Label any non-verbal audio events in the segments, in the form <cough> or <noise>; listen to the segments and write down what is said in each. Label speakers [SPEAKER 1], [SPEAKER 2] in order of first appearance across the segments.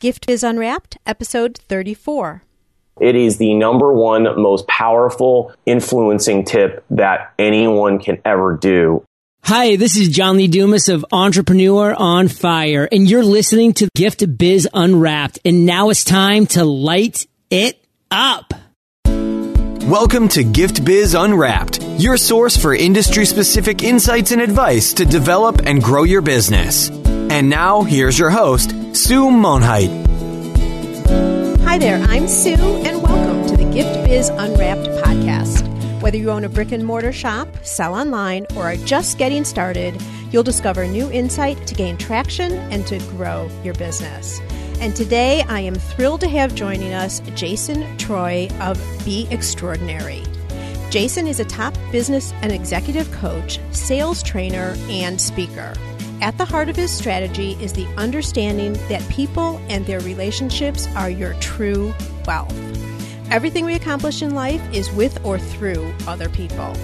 [SPEAKER 1] Gift Biz Unwrapped, episode 34.
[SPEAKER 2] It is the number one most powerful influencing tip that anyone can ever do.
[SPEAKER 3] Hi, this is John Lee Dumas of Entrepreneur on Fire, and you're listening to Gift Biz Unwrapped. And now it's time to light it up.
[SPEAKER 4] Welcome to Gift Biz Unwrapped, your source for industry specific insights and advice to develop and grow your business. And now, here's your host, Sue Monhait.
[SPEAKER 1] Hi there, I'm Sue, and welcome to the Gift Biz Unwrapped podcast. Whether you own a brick and mortar shop, sell online, or are just getting started, you'll discover new insight to gain traction and to grow your business. And today I am thrilled to have joining us Jason Treu of Be Extraordinary. Jason is a top business and executive coach, sales trainer, and speaker. At the heart of his strategy is the understanding that people and their relationships are your true wealth. Everything we accomplish in life is with or through other people.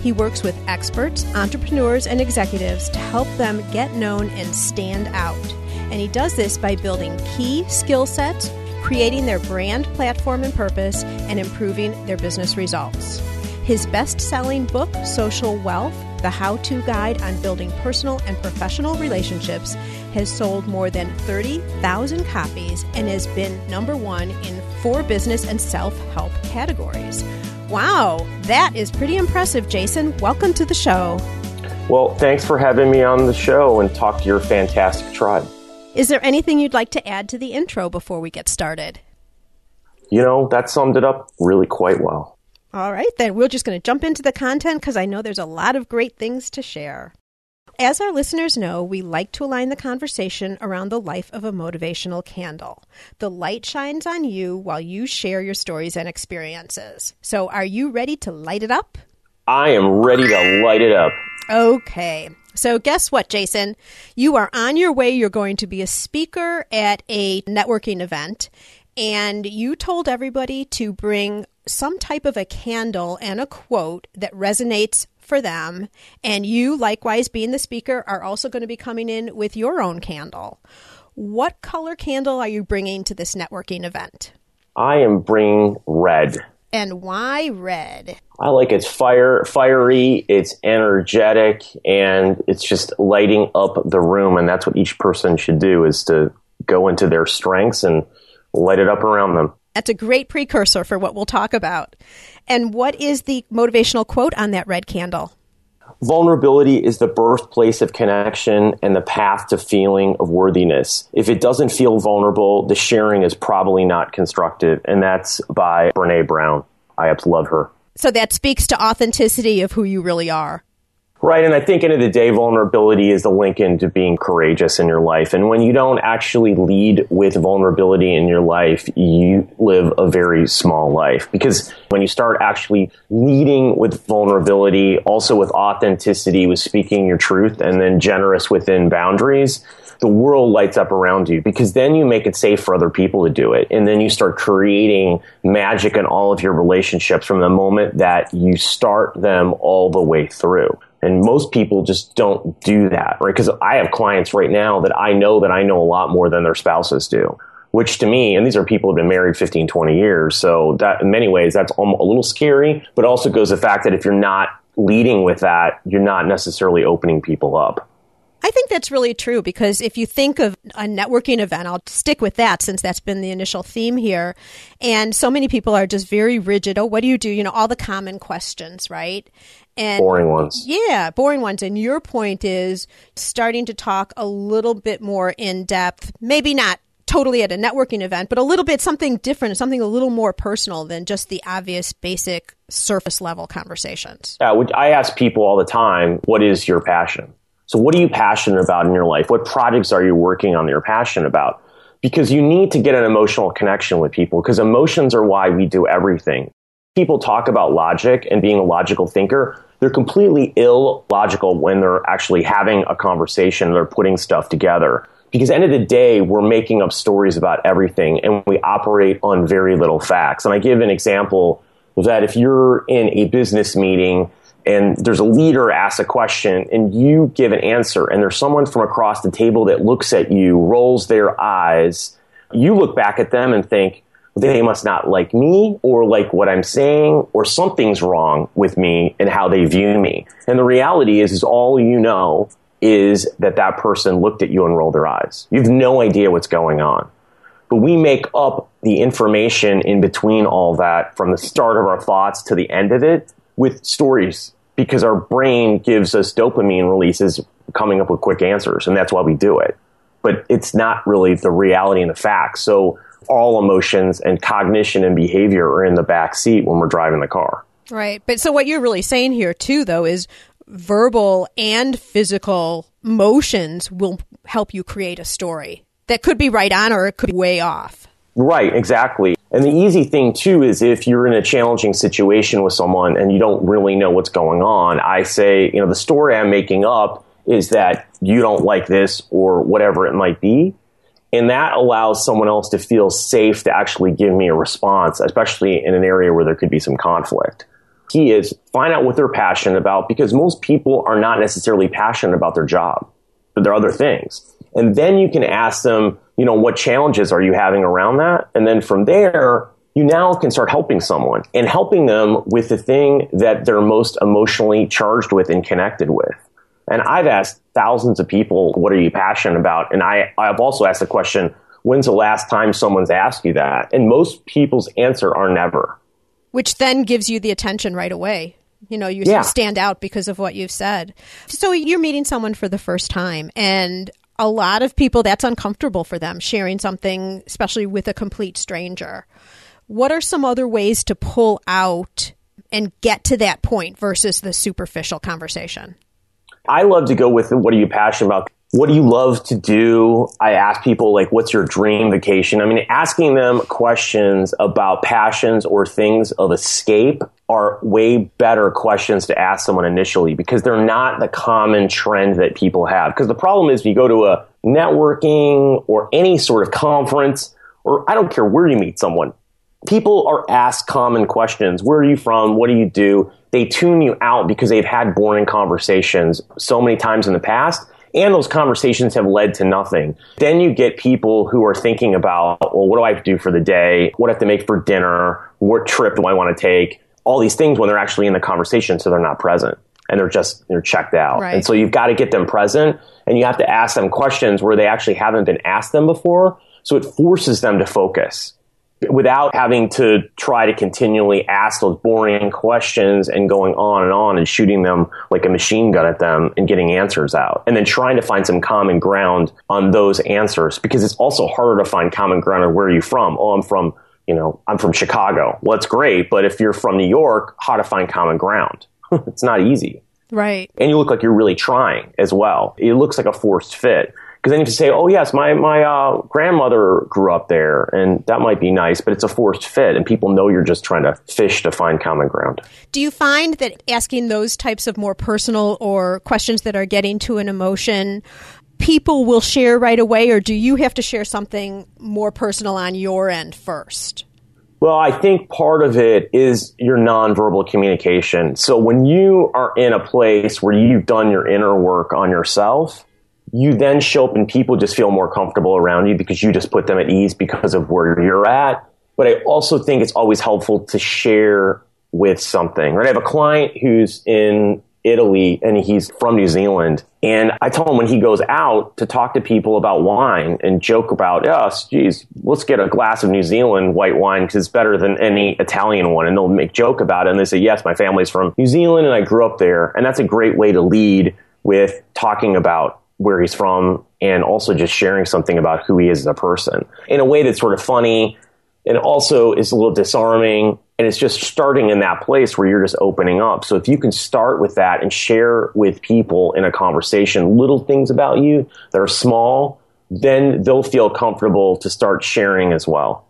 [SPEAKER 1] He works with experts, entrepreneurs, and executives to help them get known and stand out and he does this by building key skill sets, creating their brand platform and purpose, and improving their business results. His best selling book, Social Wealth The How To Guide on Building Personal and Professional Relationships, has sold more than 30,000 copies and has been number one in four business and self help categories. Wow, that is pretty impressive, Jason. Welcome to the show.
[SPEAKER 2] Well, thanks for having me on the show and talk to your fantastic tribe.
[SPEAKER 1] Is there anything you'd like to add to the intro before we get started?
[SPEAKER 2] You know, that summed it up really quite well.
[SPEAKER 1] All right, then we're just going to jump into the content because I know there's a lot of great things to share. As our listeners know, we like to align the conversation around the life of a motivational candle. The light shines on you while you share your stories and experiences. So, are you ready to light it up?
[SPEAKER 2] I am ready to light it up.
[SPEAKER 1] Okay. So, guess what, Jason? You are on your way. You're going to be a speaker at a networking event, and you told everybody to bring some type of a candle and a quote that resonates for them. And you, likewise, being the speaker, are also going to be coming in with your own candle. What color candle are you bringing to this networking event?
[SPEAKER 2] I am bringing red.
[SPEAKER 1] And why red?
[SPEAKER 2] I like it's fire, fiery, it's energetic, and it's just lighting up the room. And that's what each person should do is to go into their strengths and light it up around them.
[SPEAKER 1] That's a great precursor for what we'll talk about. And what is the motivational quote on that red candle?
[SPEAKER 2] Vulnerability is the birthplace of connection and the path to feeling of worthiness. If it doesn't feel vulnerable, the sharing is probably not constructive. And that's by Brene Brown. I absolutely love her.
[SPEAKER 1] So that speaks to authenticity of who you really are.
[SPEAKER 2] Right. And I think end of the day, vulnerability is the link into being courageous in your life. And when you don't actually lead with vulnerability in your life, you live a very small life. Because when you start actually leading with vulnerability, also with authenticity, with speaking your truth, and then generous within boundaries, the world lights up around you because then you make it safe for other people to do it. And then you start creating magic in all of your relationships from the moment that you start them all the way through. And most people just don't do that, right? Because I have clients right now that I know that I know a lot more than their spouses do, which to me, and these are people who have been married 15, 20 years. So that in many ways, that's a little scary, but also goes the fact that if you're not leading with that, you're not necessarily opening people up.
[SPEAKER 1] I think that's really true because if you think of a networking event, I'll stick with that since that's been the initial theme here. And so many people are just very rigid. Oh, what do you do? You know, all the common questions, right?
[SPEAKER 2] And boring ones.
[SPEAKER 1] Yeah, boring ones. And your point is starting to talk a little bit more in depth, maybe not totally at a networking event, but a little bit something different, something a little more personal than just the obvious basic surface level conversations.
[SPEAKER 2] Yeah, which I ask people all the time, what is your passion? So, what are you passionate about in your life? What projects are you working on that you're passionate about? Because you need to get an emotional connection with people because emotions are why we do everything. People talk about logic and being a logical thinker. They're completely illogical when they're actually having a conversation, they're putting stuff together. Because end of the day, we're making up stories about everything and we operate on very little facts. And I give an example that if you're in a business meeting and there's a leader asks a question and you give an answer and there's someone from across the table that looks at you rolls their eyes you look back at them and think, they must not like me or like what I'm saying or something's wrong with me and how they view me. And the reality is, is all you know is that that person looked at you and rolled their eyes. You have no idea what's going on. But we make up the information in between all that from the start of our thoughts to the end of it with stories because our brain gives us dopamine releases coming up with quick answers. And that's why we do it. But it's not really the reality and the facts. So all emotions and cognition and behavior are in the back seat when we're driving the car.
[SPEAKER 1] Right. But so what you're really saying here too though is verbal and physical motions will help you create a story that could be right on or it could be way off.
[SPEAKER 2] Right, exactly. And the easy thing too is if you're in a challenging situation with someone and you don't really know what's going on, I say, you know, the story I'm making up is that you don't like this or whatever it might be. And that allows someone else to feel safe to actually give me a response, especially in an area where there could be some conflict. Key is find out what they're passionate about because most people are not necessarily passionate about their job, but there are other things. And then you can ask them, you know, what challenges are you having around that? And then from there, you now can start helping someone and helping them with the thing that they're most emotionally charged with and connected with. And I've asked thousands of people, what are you passionate about? And I, I've also asked the question, when's the last time someone's asked you that? And most people's answer are never.
[SPEAKER 1] Which then gives you the attention right away. You know, you yeah. stand out because of what you've said. So you're meeting someone for the first time, and a lot of people, that's uncomfortable for them, sharing something, especially with a complete stranger. What are some other ways to pull out and get to that point versus the superficial conversation?
[SPEAKER 2] I love to go with what are you passionate about? What do you love to do? I ask people like, what's your dream vacation? I mean, asking them questions about passions or things of escape are way better questions to ask someone initially because they're not the common trend that people have. Because the problem is you go to a networking or any sort of conference, or I don't care where you meet someone, people are asked common questions. Where are you from? What do you do? They tune you out because they've had boring conversations so many times in the past. And those conversations have led to nothing. Then you get people who are thinking about, well, what do I have to do for the day? What do I have to make for dinner? What trip do I want to take? All these things when they're actually in the conversation, so they're not present and they're just they're checked out. Right. And so you've got to get them present and you have to ask them questions where they actually haven't been asked them before. So it forces them to focus without having to try to continually ask those boring questions and going on and on and shooting them like a machine gun at them and getting answers out. And then trying to find some common ground on those answers because it's also harder to find common ground on where are you from? Oh, I'm from, you know, I'm from Chicago. Well, that's great. But if you're from New York, how to find common ground? <laughs> it's not easy.
[SPEAKER 1] Right.
[SPEAKER 2] And you look like you're really trying as well. It looks like a forced fit. Because then you have to say, oh, yes, my, my uh, grandmother grew up there, and that might be nice, but it's a forced fit, and people know you're just trying to fish to find common ground.
[SPEAKER 1] Do you find that asking those types of more personal or questions that are getting to an emotion, people will share right away, or do you have to share something more personal on your end first?
[SPEAKER 2] Well, I think part of it is your nonverbal communication. So when you are in a place where you've done your inner work on yourself, you then show up and people just feel more comfortable around you because you just put them at ease because of where you're at. But I also think it's always helpful to share with something, right? I have a client who's in Italy and he's from New Zealand. And I tell him when he goes out to talk to people about wine and joke about, yes, geez, let's get a glass of New Zealand white wine because it's better than any Italian one. And they'll make joke about it. And they say, yes, my family's from New Zealand and I grew up there. And that's a great way to lead with talking about where he's from and also just sharing something about who he is as a person in a way that's sort of funny and also is a little disarming. And it's just starting in that place where you're just opening up. So if you can start with that and share with people in a conversation little things about you that are small then they'll feel comfortable to start sharing as well.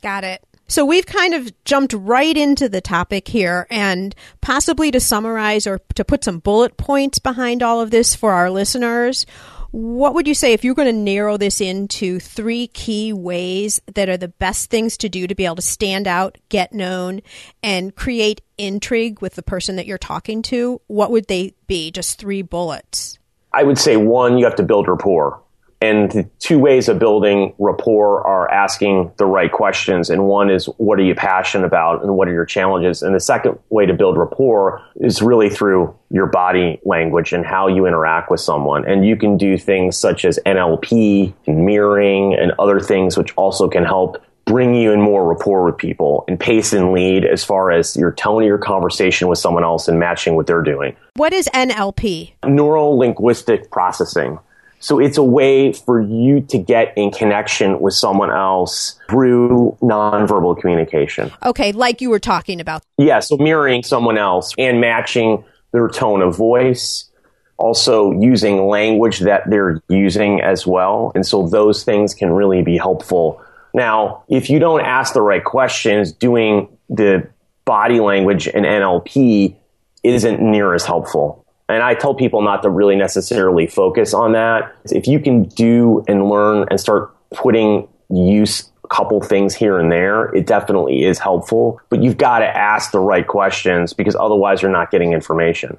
[SPEAKER 1] Got it so we've kind of jumped right into the topic here and possibly to summarize or to put some bullet points behind all of this for our listeners. What would you say if you're going to narrow this into three key ways that are the best things to do to be able to stand out, get known, and create intrigue with the person that you're talking to? What would they be? Just three bullets.
[SPEAKER 2] I would say one, you have to build rapport And the two ways of building rapport are asking the right questions. And one is, what are you passionate about and what are your challenges? And the second way to build rapport is really through your body language and how you interact with someone. And you can do things such as NLP, and mirroring, and other things which also can help bring you in more rapport with people and pace and lead as far as your tone of your conversation with someone else and matching what they're doing.
[SPEAKER 1] What is NLP?
[SPEAKER 2] Neural linguistic processing. So it's a way for you to get in connection with someone else through nonverbal communication.
[SPEAKER 1] Okay, like you were talking about.
[SPEAKER 2] Yeah, so mirroring someone else and matching their tone of voice, also using language that they're using as well. And so those things can really be helpful. Now, if you don't ask the right questions, doing the body language and NLP isn't near as helpful. And I tell people not to really necessarily focus on that. If you can do and learn and start putting use a couple things here and there, it definitely is helpful. But you've got to ask the right questions because otherwise you're not getting information.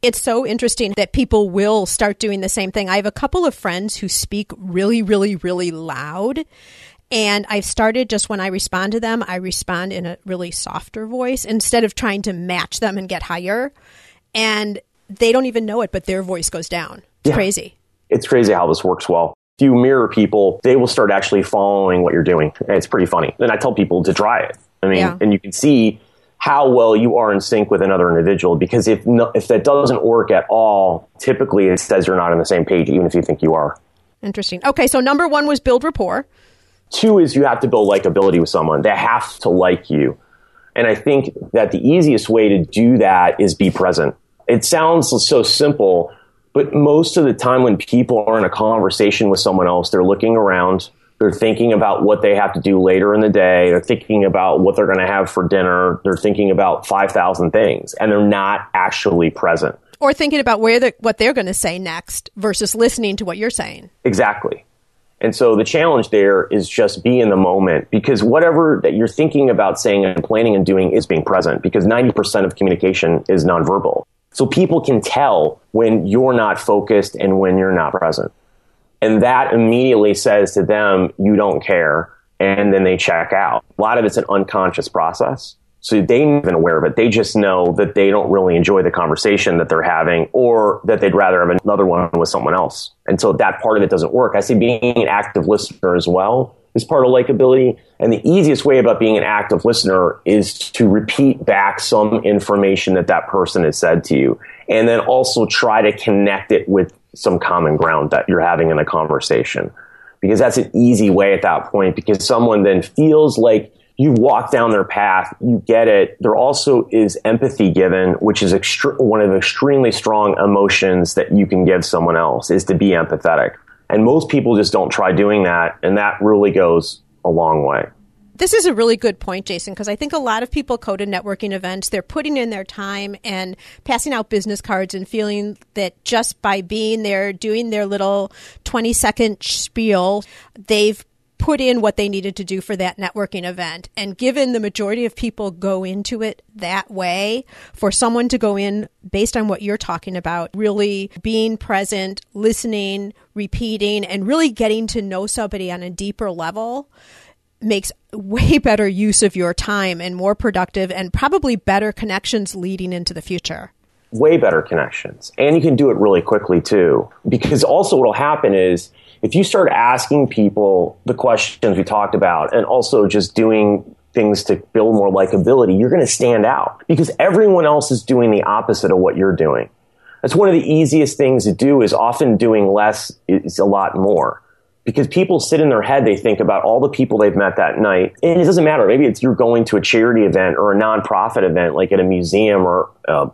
[SPEAKER 1] It's so interesting that people will start doing the same thing. I have a couple of friends who speak really, really, really loud. And I've started just when I respond to them, I respond in a really softer voice instead of trying to match them and get higher. And they don't even know it, but their voice goes down. It's yeah. crazy.
[SPEAKER 2] It's crazy how this works well. If you mirror people, they will start actually following what you're doing. And it's pretty funny. And I tell people to try it. I mean, yeah. and you can see how well you are in sync with another individual because if no, if that doesn't work at all, typically it says you're not on the same page, even if you think you are.
[SPEAKER 1] Interesting. Okay, so number one was build rapport.
[SPEAKER 2] Two is you have to build likability with someone. They have to like you. And I think that the easiest way to do that is be present it sounds so simple, but most of the time when people are in a conversation with someone else, they're looking around, they're thinking about what they have to do later in the day, they're thinking about what they're going to have for dinner, they're thinking about 5,000 things, and they're not actually present.
[SPEAKER 1] Or thinking about where the, what they're going to say next versus listening to what you're saying.
[SPEAKER 2] Exactly. And so the challenge there is just be in the moment because whatever that you're thinking about saying and planning and doing is being present because 90% of communication is nonverbal. So people can tell when you're not focused and when you're not present. And that immediately says to them, you don't care. And then they check out. A lot of it's an unconscious process. So they ain't even aware of it. They just know that they don't really enjoy the conversation that they're having or that they'd rather have another one with someone else. And so that part of it doesn't work. I see being an active listener as well is part of likability. And the easiest way about being an active listener is to repeat back some information that that person has said to you. And then also try to connect it with some common ground that you're having in a conversation. Because that's an easy way at that point because someone then feels like you walk down their path, you get it. There also is empathy given, which is extre- one of the extremely strong emotions that you can give someone else is to be empathetic. And most people just don't try doing that. And that really goes a long way.
[SPEAKER 1] This is a really good point, Jason, because I think a lot of people go to networking events, they're putting in their time and passing out business cards and feeling that just by being there, doing their little 20 second spiel, they've put in what they needed to do for that networking event. And given the majority of people go into it that way, for someone to go in based on what you're talking about, really being present, listening, repeating, and really getting to know somebody on a deeper level makes way <laughs> better use of your time and more productive and probably better connections leading into the future
[SPEAKER 2] way better connections. And you can do it really quickly too. Because also what'll happen is if you start asking people the questions we talked about and also just doing things to build more likability, you're going to stand out because everyone else is doing the opposite of what you're doing. That's one of the easiest things to do is often doing less is a lot more because people sit in their head, they think about all the people they've met that night. And it doesn't matter. Maybe it's you're going to a charity event or a nonprofit event, like at a museum or uh,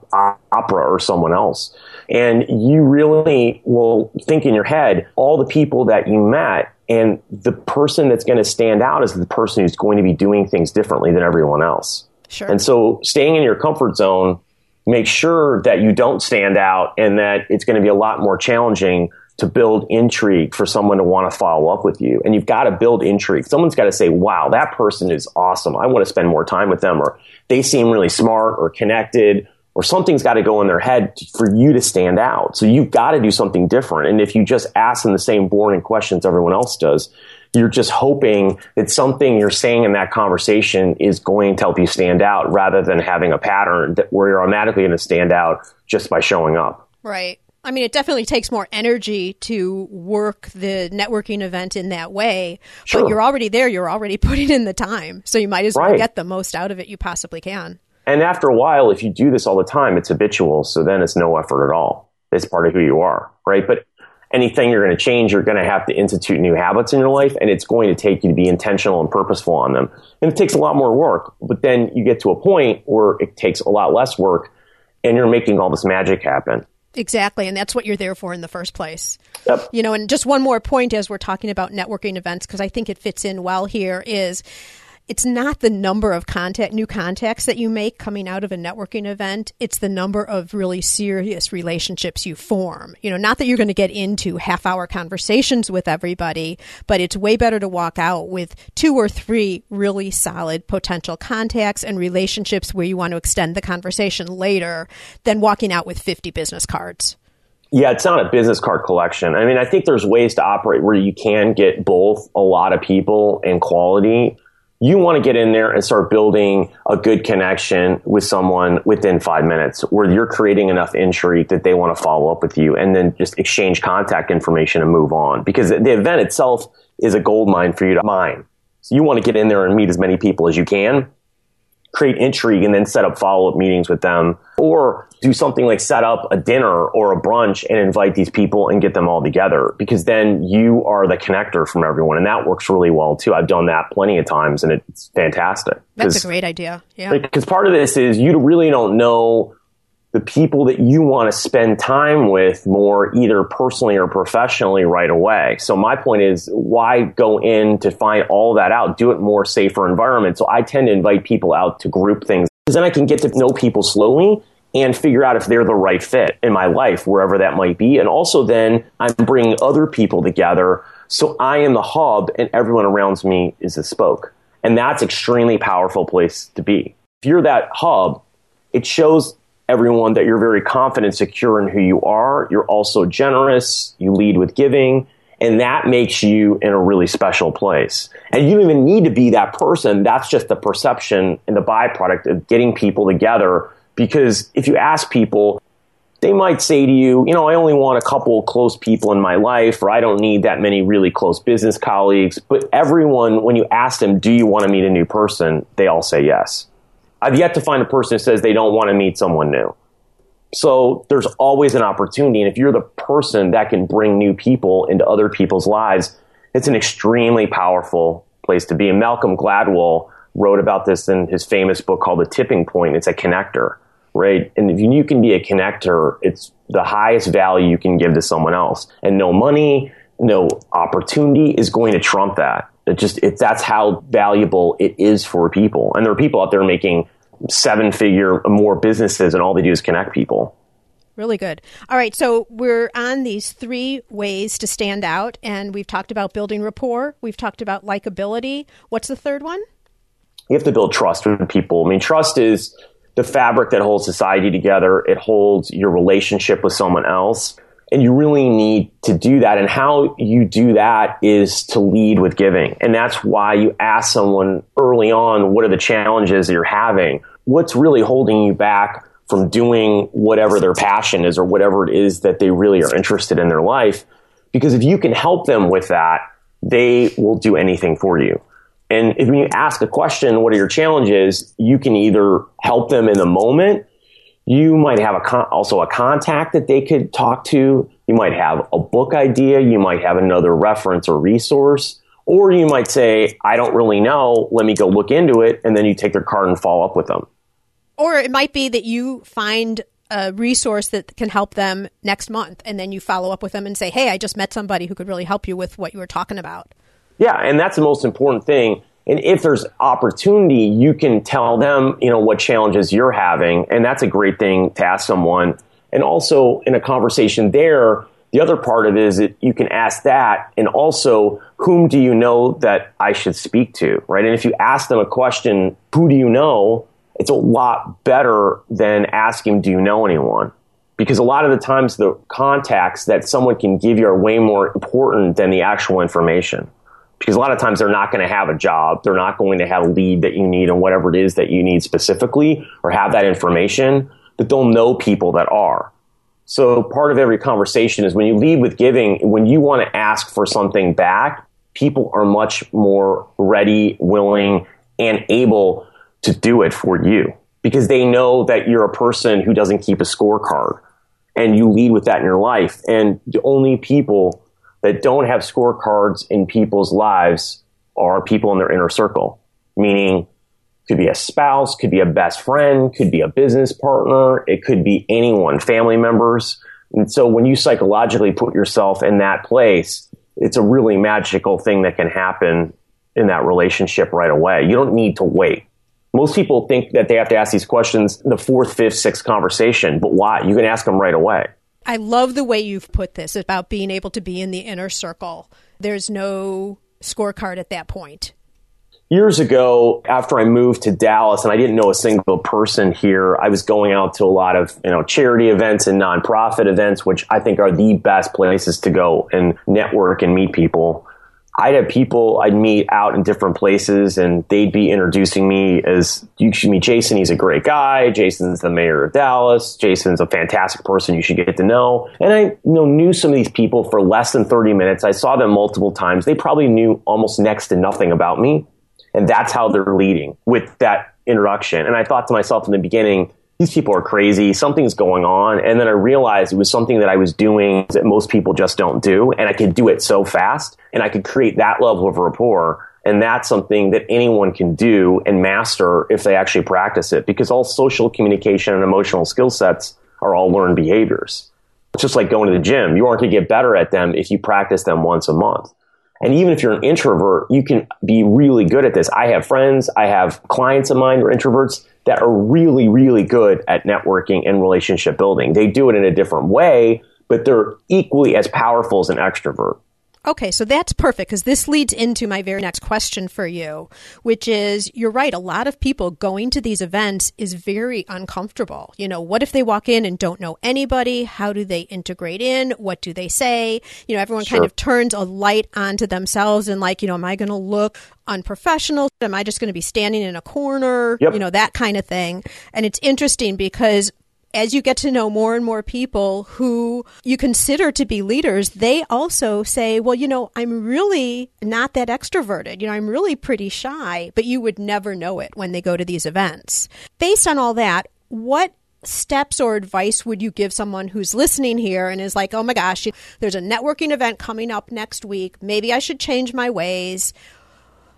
[SPEAKER 2] opera or someone else. And you really will think in your head all the people that you met. And the person that's going to stand out is the person who's going to be doing things differently than everyone else.
[SPEAKER 1] Sure.
[SPEAKER 2] And so staying in your comfort zone, make sure that you don't stand out and that it's going to be a lot more challenging to build intrigue for someone to want to follow up with you. And you've got to build intrigue. Someone's got to say, wow, that person is awesome. I want to spend more time with them or they seem really smart or connected or something's got to go in their head for you to stand out. So you've got to do something different. And if you just ask them the same boring questions everyone else does, you're just hoping that something you're saying in that conversation is going to help you stand out rather than having a pattern that where you're automatically going to stand out just by showing up.
[SPEAKER 1] Right. I mean, it definitely takes more energy to work the networking event in that way. Sure. But you're already there. You're already <laughs> putting in the time. So you might as well right. get the most out of it you possibly can.
[SPEAKER 2] And after a while, if you do this all the time, it's habitual. So then it's no effort at all. It's part of who you are, right? But anything you're going to change, you're going to have to institute new habits in your life, and it's going to take you to be intentional and purposeful on them. And it takes a lot more work. But then you get to a point where it takes a lot less work, and you're making all this magic happen.
[SPEAKER 1] Exactly, and that's what you're there for in the first place.
[SPEAKER 2] Yep.
[SPEAKER 1] You know, and just one more point as we're talking about networking events because I think it fits in well here is it's not the number of contact new contacts that you make coming out of a networking event. It's the number of really serious relationships you form. You know not that you're going to get into half hour conversations with everybody but it's way better to walk out with two or three really solid potential contacts and relationships where you want to extend the conversation later than walking out with 50 business cards.
[SPEAKER 2] Yeah, it's not a business card collection. I mean, I think there's ways to operate where you can get both a lot of people and quality you want to get in there and start building a good connection with someone within five minutes where you're creating enough intrigue that they want to follow up with you and then just exchange contact information and move on because the event itself is a gold mine for you to mine. So you want to get in there and meet as many people as you can create intrigue and then set up follow up meetings with them or do something like set up a dinner or a brunch and invite these people and get them all together because then you are the connector from everyone and that works really well too. I've done that plenty of times and it's fantastic.
[SPEAKER 1] That's a great idea. Yeah.
[SPEAKER 2] Because part of this is you really don't know the people that you want to spend time with more either personally or professionally right away. So my point is why go in to find all that out? Do it more safer environment. So I tend to invite people out to group things because then I can get to know people slowly and figure out if they're the right fit in my life, wherever that might be. And also then I'm bringing other people together. So I am the hub and everyone around me is a spoke. And that's extremely powerful place to be. If you're that hub, it shows everyone that you're very confident, secure in who you are. You're also generous. You lead with giving. And that makes you in a really special place. And you don't even need to be that person. That's just the perception and the byproduct of getting people together. Because if you ask people, they might say to you, you know, I only want a couple close people in my life, or I don't need that many really close business colleagues. But everyone, when you ask them, do you want to meet a new person? They all say yes. I've yet to find a person who says they don't want to meet someone new. So there's always an opportunity. And if you're the person that can bring new people into other people's lives, it's an extremely powerful place to be. And Malcolm Gladwell wrote about this in his famous book called The Tipping Point. It's a connector, right? And if you can be a connector, it's the highest value you can give to someone else. And no money, no opportunity is going to trump that. It just it, that's how valuable it is for people. And there are people out there making seven figure more businesses and all they do is connect people.
[SPEAKER 1] Really good. All right, so we're on these three ways to stand out, and we've talked about building rapport. We've talked about likability. What's the third one?
[SPEAKER 2] You have to build trust with people. I mean, trust is the fabric that holds society together. It holds your relationship with someone else. And you really need to do that. And how you do that is to lead with giving. And that's why you ask someone early on, what are the challenges that you're having? What's really holding you back from doing whatever their passion is or whatever it is that they really are interested in their life? Because if you can help them with that, they will do anything for you. And if you ask a question, what are your challenges? You can either help them in the moment you might have a con- also a contact that they could talk to. You might have a book idea. You might have another reference or resource. Or you might say, I don't really know. Let me go look into it. And then you take their card and follow up with them.
[SPEAKER 1] Or it might be that you find a resource that can help them next month. And then you follow up with them and say, Hey, I just met somebody who could really help you with what you were talking about.
[SPEAKER 2] Yeah. And that's the most important thing and if there's opportunity, you can tell them, you know, what challenges you're having. And that's a great thing to ask someone. And also in a conversation there, the other part of it is that you can ask that and also whom do you know that I should speak to, right? And if you ask them a question, who do you know? it's a lot better than asking, do you know anyone? Because a lot of the times the contacts that someone can give you are way more important than the actual information. Because a lot of times they're not going to have a job. They're not going to have a lead that you need and whatever it is that you need specifically or have that information, but they'll know people that are. So part of every conversation is when you lead with giving, when you want to ask for something back, people are much more ready, willing, and able to do it for you because they know that you're a person who doesn't keep a scorecard and you lead with that in your life. And the only people that don't have scorecards in people's lives are people in their inner circle, meaning could be a spouse, could be a best friend, could be a business partner, it could be anyone, family members. And so when you psychologically put yourself in that place, it's a really magical thing that can happen in that relationship right away. You don't need to wait. Most people think that they have to ask these questions the fourth, fifth, sixth conversation, but why? You can ask them right away.
[SPEAKER 1] I love the way you've put this about being able to be in the inner circle. There's no scorecard at that point.
[SPEAKER 2] Years ago, after I moved to Dallas and I didn't know a single person here, I was going out to a lot of, you know, charity events and nonprofit events, which I think are the best places to go and network and meet people. I'd have people I'd meet out in different places and they'd be introducing me as you should meet Jason. He's a great guy. Jason's the mayor of Dallas. Jason's a fantastic person you should get to know. And I you know, knew some of these people for less than 30 minutes. I saw them multiple times. They probably knew almost next to nothing about me. And that's how they're leading with that introduction. And I thought to myself in the beginning, these people are crazy. Something's going on. And then I realized it was something that I was doing that most people just don't do. And I could do it so fast and I could create that level of rapport. And that's something that anyone can do and master if they actually practice it because all social communication and emotional skill sets are all learned behaviors. It's just like going to the gym. You aren't going to get better at them if you practice them once a month. And even if you're an introvert, you can be really good at this. I have friends, I have clients of mine who are introverts that are really, really good at networking and relationship building. They do it in a different way, but they're equally as powerful as an extrovert.
[SPEAKER 1] Okay, so that's perfect because this leads into my very next question for you, which is you're right. A lot of people going to these events is very uncomfortable. You know, what if they walk in and don't know anybody? How do they integrate in? What do they say? You know, everyone sure. kind of turns a light onto themselves and, like, you know, am I going to look unprofessional? Am I just going to be standing in a corner?
[SPEAKER 2] Yep.
[SPEAKER 1] You know, that kind of thing. And it's interesting because as you get to know more and more people who you consider to be leaders, they also say, well, you know, I'm really not that extroverted. You know, I'm really pretty shy, but you would never know it when they go to these events. Based on all that, what steps or advice would you give someone who's listening here and is like, oh my gosh, there's a networking event coming up next week. Maybe I should change my ways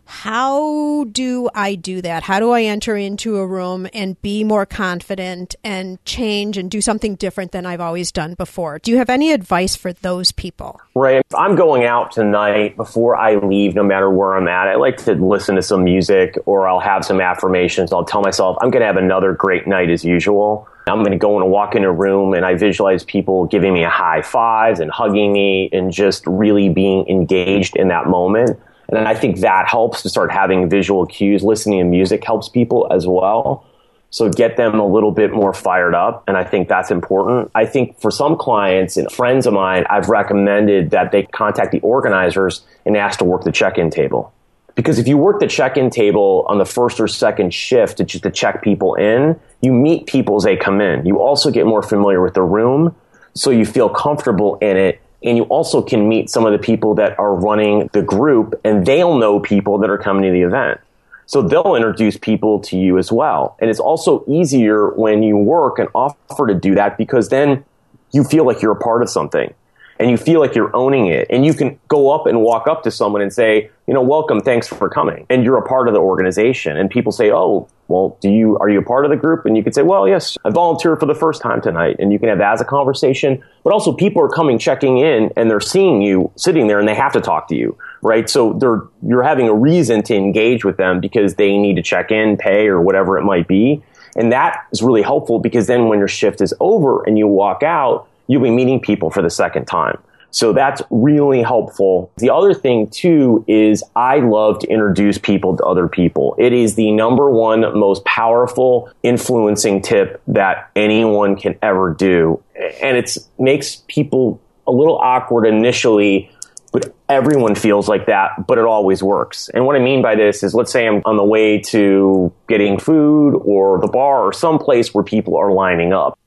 [SPEAKER 1] how do I do that? How do I enter into a room and be more confident and change and do something different than I've always done before? Do you have any advice for those people?
[SPEAKER 2] Right. I'm going out tonight before I leave, no matter where I'm at. I like to listen to some music or I'll have some affirmations. I'll tell myself I'm going to have another great night as usual. I'm going to go and walk in a room and I visualize people giving me a high fives and hugging me and just really being engaged in that moment. And I think that helps to start having visual cues. Listening to music helps people as well. So get them a little bit more fired up. And I think that's important. I think for some clients and friends of mine, I've recommended that they contact the organizers and ask to work the check-in table. Because if you work the check-in table on the first or second shift to just to check people in, you meet people as they come in. You also get more familiar with the room. So you feel comfortable in it and you also can meet some of the people that are running the group and they'll know people that are coming to the event. So they'll introduce people to you as well. And it's also easier when you work and offer to do that because then you feel like you're a part of something and you feel like you're owning it and you can go up and walk up to someone and say, you know, welcome, thanks for coming. And you're a part of the organization. And people say, oh, well, do you, are you a part of the group? And you could say, well, yes, I volunteered for the first time tonight. And you can have that as a conversation. But also people are coming, checking in and they're seeing you sitting there and they have to talk to you, right? So they're, you're having a reason to engage with them because they need to check in, pay or whatever it might be. And that is really helpful because then when your shift is over and you walk out, you'll be meeting people for the second time. So that's really helpful. The other thing too is I love to introduce people to other people. It is the number one most powerful influencing tip that anyone can ever do. And it makes people a little awkward initially, but everyone feels like that, but it always works. And what I mean by this is let's say I'm on the way to getting food or the bar or some place where people are lining up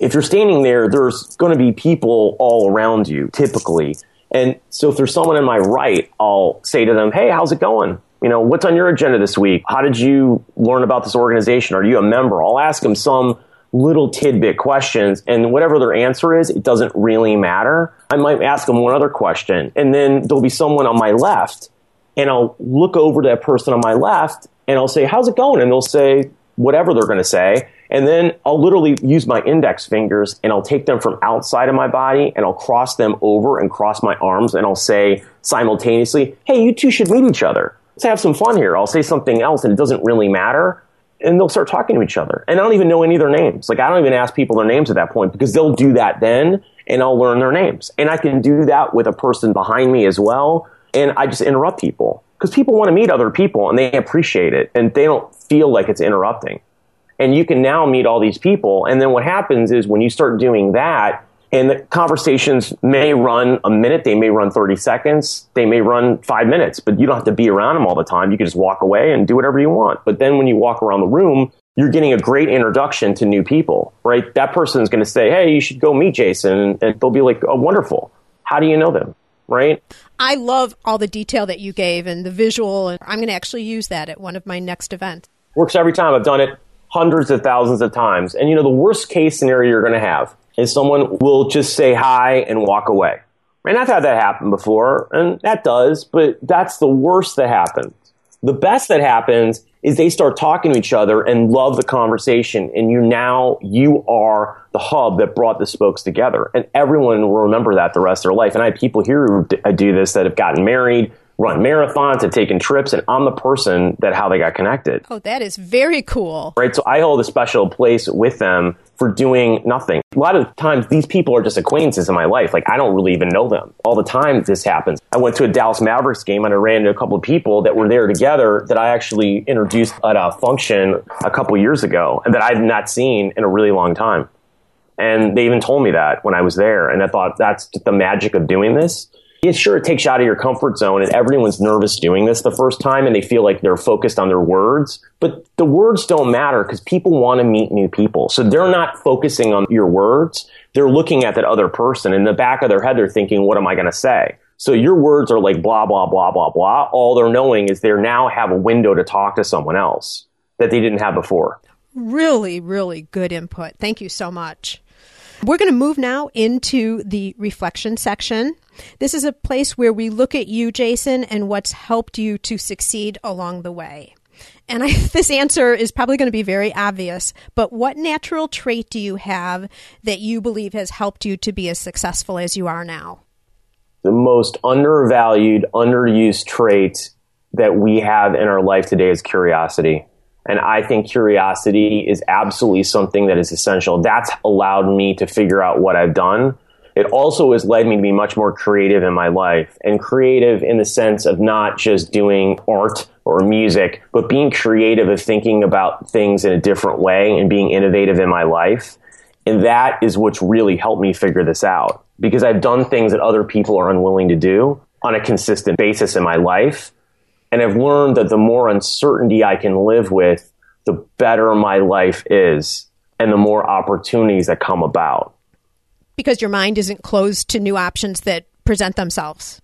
[SPEAKER 2] if you're standing there, there's going to be people all around you typically. And so if there's someone in my right, I'll say to them, Hey, how's it going? You know, what's on your agenda this week? How did you learn about this organization? Are you a member? I'll ask them some little tidbit questions and whatever their answer is, it doesn't really matter. I might ask them one other question and then there'll be someone on my left and I'll look over to that person on my left and I'll say, how's it going? And they'll say whatever they're going to say. And then I'll literally use my index fingers and I'll take them from outside of my body and I'll cross them over and cross my arms and I'll say simultaneously, Hey, you two should meet each other. Let's have some fun here. I'll say something else and it doesn't really matter. And they'll start talking to each other. And I don't even know any of their names. Like I don't even ask people their names at that point because they'll do that then and I'll learn their names. And I can do that with a person behind me as well. And I just interrupt people because people want to meet other people and they appreciate it and they don't feel like it's interrupting and you can now meet all these people. And then what happens is when you start doing that, and the conversations may run a minute, they may run 30 seconds, they may run five minutes, but you don't have to be around them all the time. You can just walk away and do whatever you want. But then when you walk around the room, you're getting a great introduction to new people, right? That person is going to say, Hey, you should go meet Jason. And they'll be like, Oh, wonderful. How do you know them? Right?
[SPEAKER 1] I love all the detail that you gave and the visual. And I'm going to actually use that at one of my next events.
[SPEAKER 2] Works every time. I've done it hundreds of thousands of times. And you know, the worst case scenario you're going to have is someone will just say hi and walk away. And I've had that happen before, and that does, but that's the worst that happens. The best that happens is they start talking to each other and love the conversation, and you now you are the hub that brought the spokes together, and everyone will remember that the rest of their life. And I have people here who do this that have gotten married, run marathons, have taken trips, and I'm the person that how they got connected.
[SPEAKER 1] Oh, that is very cool.
[SPEAKER 2] Right. So I hold a special place with them for doing nothing. A lot of times these people are just acquaintances in my life. Like I don't really even know them. All the time this happens. I went to a Dallas Mavericks game and I ran into a couple of people that were there together that I actually introduced at a function a couple years ago and that I've not seen in a really long time. And they even told me that when I was there. And I thought that's the magic of doing this yeah, sure, it takes you out of your comfort zone, and everyone's nervous doing this the first time, and they feel like they're focused on their words. But the words don't matter because people want to meet new people. So they're not focusing on your words. They're looking at that other person. In the back of their head, they're thinking, what am I going to say? So your words are like blah, blah, blah, blah, blah. All they're knowing is they now have a window to talk to someone else that they didn't have before.
[SPEAKER 1] Really, really good input. Thank you so much. We're going to move now into the reflection section. This is a place where we look at you, Jason, and what's helped you to succeed along the way. And I, <laughs> this answer is probably going to be very obvious, but what natural trait do you have that you believe has helped you to be as successful as you are now?
[SPEAKER 2] The most undervalued, underused trait that we have in our life today is curiosity. And I think curiosity is absolutely something that is essential. That's allowed me to figure out what I've done. It also has led me to be much more creative in my life and creative in the sense of not just doing art or music, but being creative of thinking about things in a different way and being innovative in my life. And that is what's really helped me figure this out because I've done things that other people are unwilling to do on a consistent basis in my life. And I've learned that the more uncertainty I can live with, the better my life is and the more opportunities that come about.
[SPEAKER 1] Because your mind isn't closed to new options that present themselves.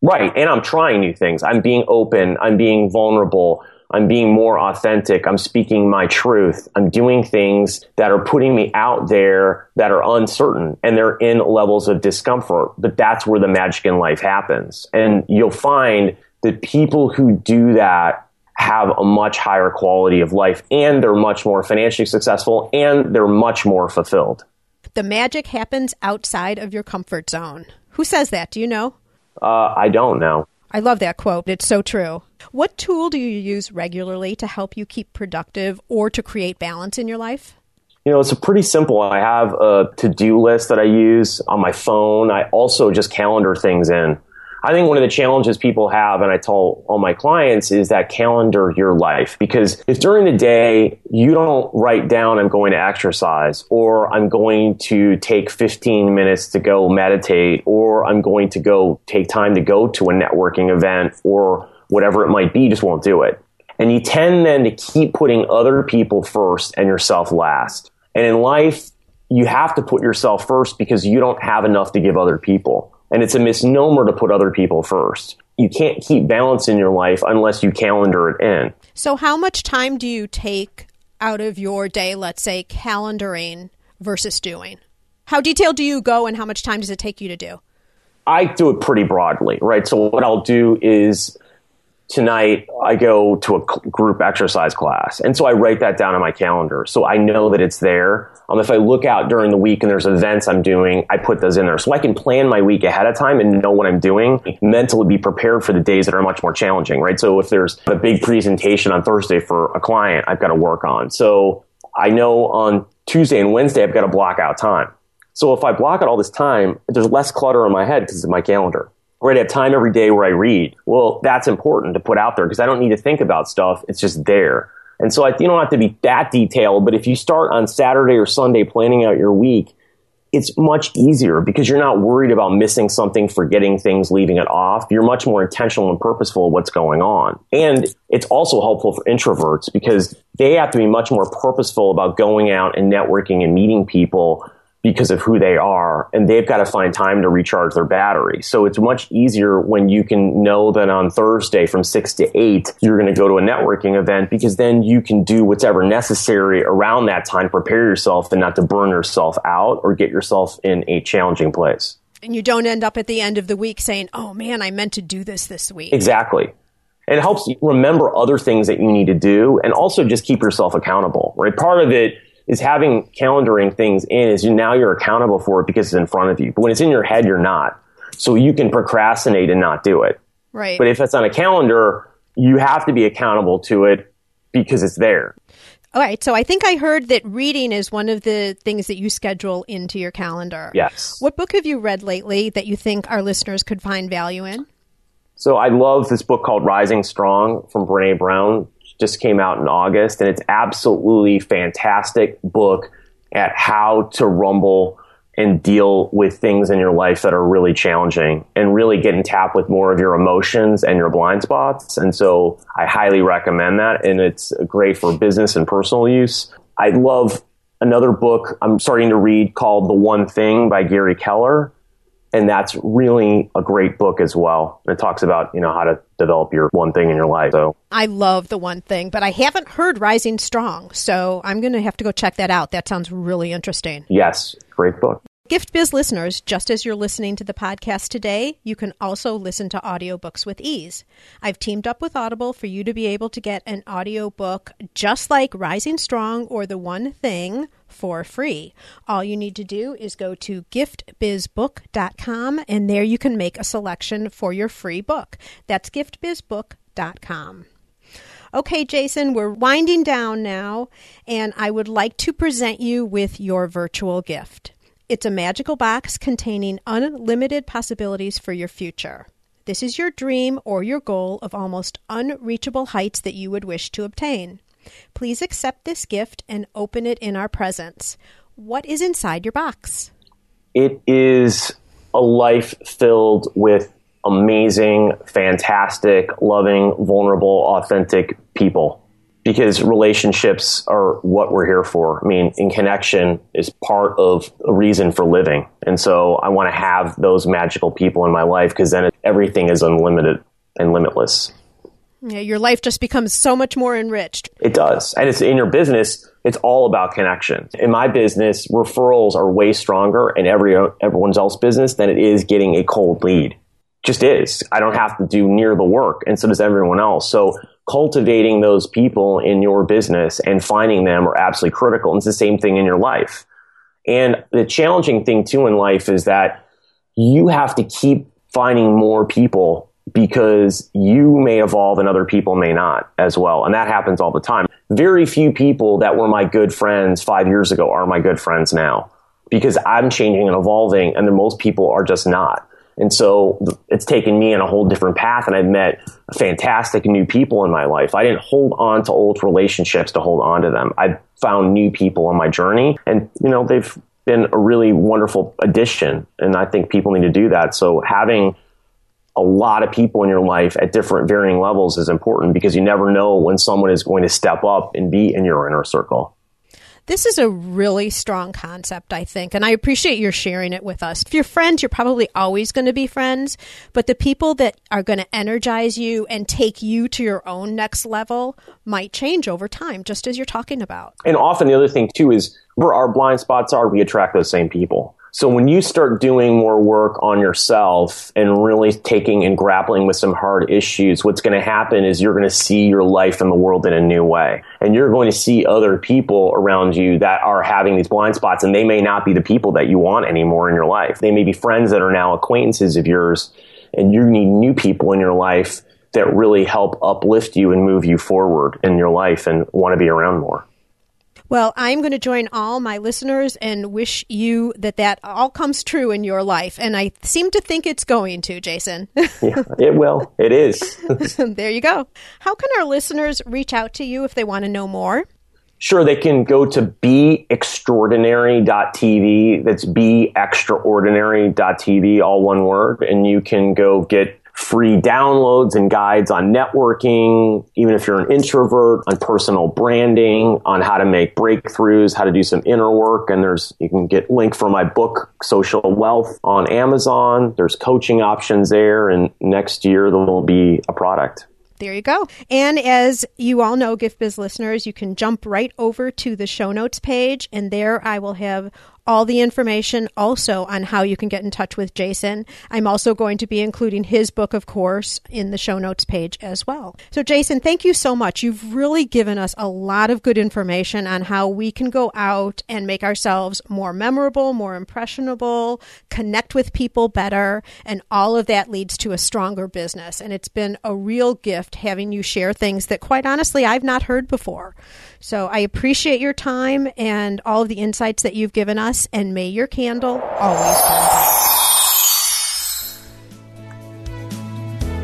[SPEAKER 2] Right. And I'm trying new things. I'm being open. I'm being vulnerable. I'm being more authentic. I'm speaking my truth. I'm doing things that are putting me out there that are uncertain and they're in levels of discomfort. But that's where the magic in life happens. And you'll find that people who do that have a much higher quality of life and they're much more financially successful and they're much more fulfilled.
[SPEAKER 1] The magic happens outside of your comfort zone. Who says that? Do you know?
[SPEAKER 2] Uh, I don't know.
[SPEAKER 1] I love that quote. It's so true. What tool do you use regularly to help you keep productive or to create balance in your life?
[SPEAKER 2] You know, it's a pretty simple. I have a to do list that I use on my phone. I also just calendar things in. I think one of the challenges people have, and I tell all my clients, is that calendar your life. Because if during the day you don't write down, I'm going to exercise, or I'm going to take 15 minutes to go meditate, or I'm going to go take time to go to a networking event, or whatever it might be, you just won't do it. And you tend then to keep putting other people first and yourself last. And in life, you have to put yourself first because you don't have enough to give other people. And it's a misnomer to put other people first. You can't keep balance in your life unless you calendar it in.
[SPEAKER 1] So, how much time do you take out of your day, let's say, calendaring versus doing? How detailed do you go and how much time does it take you to do?
[SPEAKER 2] I do it pretty broadly, right? So, what I'll do is tonight I go to a group exercise class. And so I write that down on my calendar. So I know that it's there. Um, if I look out during the week and there's events I'm doing, I put those in there. So I can plan my week ahead of time and know what I'm doing, mentally be prepared for the days that are much more challenging, right? So if there's a big presentation on Thursday for a client I've got to work on. So I know on Tuesday and Wednesday I've got to block out time. So if I block out all this time, there's less clutter in my head because of my calendar right I have time every day where I read. Well, that's important to put out there because I don't need to think about stuff. It's just there. And so I, you don't have to be that detailed, but if you start on Saturday or Sunday planning out your week, it's much easier because you're not worried about missing something, forgetting things, leaving it off. You're much more intentional and purposeful of what's going on. And it's also helpful for introverts because they have to be much more purposeful about going out and networking and meeting people because of who they are and they've got to find time to recharge their battery. So it's much easier when you can know that on Thursday from 6 to 8 you're going to go to a networking event because then you can do whatever necessary around that time prepare yourself and not to burn yourself out or get yourself in a challenging place.
[SPEAKER 1] And you don't end up at the end of the week saying, "Oh man, I meant to do this this week."
[SPEAKER 2] Exactly. And it helps remember other things that you need to do and also just keep yourself accountable, right? Part of it is having calendaring things in is you, now you're accountable for it because it's in front of you. But when it's in your head, you're not. So you can procrastinate and not do it.
[SPEAKER 1] Right.
[SPEAKER 2] But if it's on a calendar, you have to be accountable to it because it's there.
[SPEAKER 1] All right. So I think I heard that reading is one of the things that you schedule into your calendar.
[SPEAKER 2] Yes.
[SPEAKER 1] What book have you read lately that you think our listeners could find value in?
[SPEAKER 2] So I love this book called Rising Strong from Brene Brown just came out in August, and it's absolutely fantastic book at how to rumble and deal with things in your life that are really challenging and really get in tap with more of your emotions and your blind spots. And so I highly recommend that. And it's great for business and personal use. I love another book I'm starting to read called The One Thing by Gary Keller and that's really a great book as well. It talks about you know how to develop your one thing in your life. So
[SPEAKER 1] I love the one thing, but I haven't heard Rising Strong, so I'm going to have to go check that out. That sounds really interesting.
[SPEAKER 2] Yes, great book.
[SPEAKER 1] Gift Biz listeners, just as you're listening to the podcast today, you can also listen to audiobooks with ease. I've teamed up with Audible for you to be able to get an audiobook just like Rising Strong or The One Thing for free. All you need to do is go to giftbizbook.com and there you can make a selection for your free book. That's giftbizbook.com. Okay, Jason, we're winding down now, and I would like to present you with your virtual gift. It's a magical box containing unlimited possibilities for your future. This is your dream or your goal of almost unreachable heights that you would wish to obtain. Please accept this gift and open it in our presence. What is inside your box?
[SPEAKER 2] It is a life filled with amazing, fantastic, loving, vulnerable, authentic people because relationships are what we're here for. I mean, in connection is part of a reason for living. And so I want to have those magical people in my life because then everything is unlimited and limitless.
[SPEAKER 1] Yeah, your life just becomes so much more enriched.
[SPEAKER 2] It does. And it's in your business, it's all about connection. In my business, referrals are way stronger in every everyone's else business than it is getting a cold lead. Just is. I don't have to do near the work, and so does everyone else. So cultivating those people in your business and finding them are absolutely critical. And it's the same thing in your life. And the challenging thing too in life is that you have to keep finding more people because you may evolve and other people may not as well. And that happens all the time. Very few people that were my good friends five years ago are my good friends now because I'm changing and evolving and most people are just not. And so it's taken me in a whole different path and I've met fantastic new people in my life. I didn't hold on to old relationships to hold on to them. I found new people on my journey and, you know, they've been a really wonderful addition. And I think people need to do that. So having a lot of people in your life at different varying levels is important because you never know when someone is going to step up and be in your inner circle.
[SPEAKER 1] This is a really strong concept, I think, and I appreciate your sharing it with us. If you're friends, you're probably always going to be friends, but the people that are going to energize you and take you to your own next level might change over time, just as you're talking about.
[SPEAKER 2] And often the other thing, too, is where our blind spots are, we attract those same people. So when you start doing more work on yourself and really taking and grappling with some hard issues, what's going to happen is you're going to see your life and the world in a new way. And you're going to see other people around you that are having these blind spots and they may not be the people that you want anymore in your life. They may be friends that are now acquaintances of yours and you need new people in your life that really help uplift you and move you forward in your life and want to be around more.
[SPEAKER 1] Well, I'm going to join all my listeners and wish you that that all comes true in your life. And I seem to think it's going to, Jason. <laughs>
[SPEAKER 2] yeah, it will. It is. <laughs> <laughs>
[SPEAKER 1] there you go. How can our listeners reach out to you if they want to know more?
[SPEAKER 2] Sure, they can go to beextraordinary.tv. That's beextraordinary.tv, all one word. And you can go get free downloads and guides on networking, even if you're an introvert, on personal branding, on how to make breakthroughs, how to do some inner work. And there's, you can get link for my book, Social Wealth on Amazon. There's coaching options there. And next year there will be a product.
[SPEAKER 1] There you go. And as you all know, Gift Biz listeners, you can jump right over to the show notes page, and there I will have all the information also on how you can get in touch with Jason. I'm also going to be including his book, of course, in the show notes page as well. So, Jason, thank you so much. You've really given us a lot of good information on how we can go out and make ourselves more memorable, more impressionable, connect with people better, and all of that leads to a stronger business. And it's been a real gift having you share things that, quite honestly, I've not heard before. So, I appreciate your time and all of the insights that you've given us and may your candle always burn bright.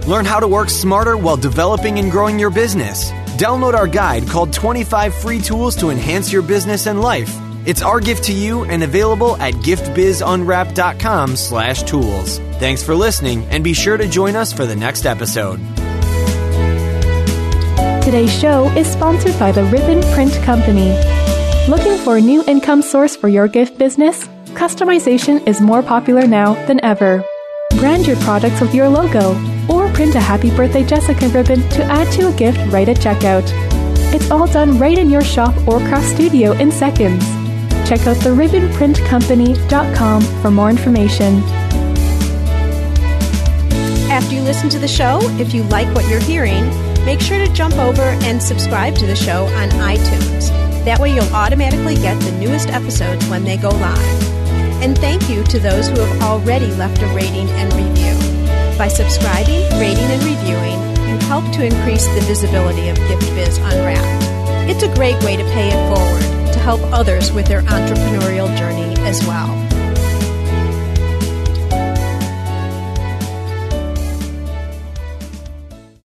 [SPEAKER 4] Learn how to work smarter while developing and growing your business. Download our guide called 25 Free Tools to Enhance Your Business and Life. It's our gift to you and available at giftbizunwrapped.com slash tools. Thanks for listening and be sure to join us for the next episode.
[SPEAKER 5] Today's show is sponsored by the Ribbon Print Company. Looking for a new income source for your gift business? Customization is more popular now than ever. Brand your products with your logo or print a Happy Birthday Jessica ribbon to add to a gift right at checkout. It's all done right in your shop or craft studio in seconds. Check out the theribbonprintcompany.com for more information.
[SPEAKER 1] After you listen to the show, if you like what you're hearing, make sure to jump over and subscribe to the show on iTunes. That way you'll automatically get the newest episodes when they go live. And thank you to those who have already left a rating and review. By subscribing, rating, and reviewing, you help to increase the visibility of Gift Biz Unwrapped. It's a great way to pay it forward to help others with their entrepreneurial journey as well.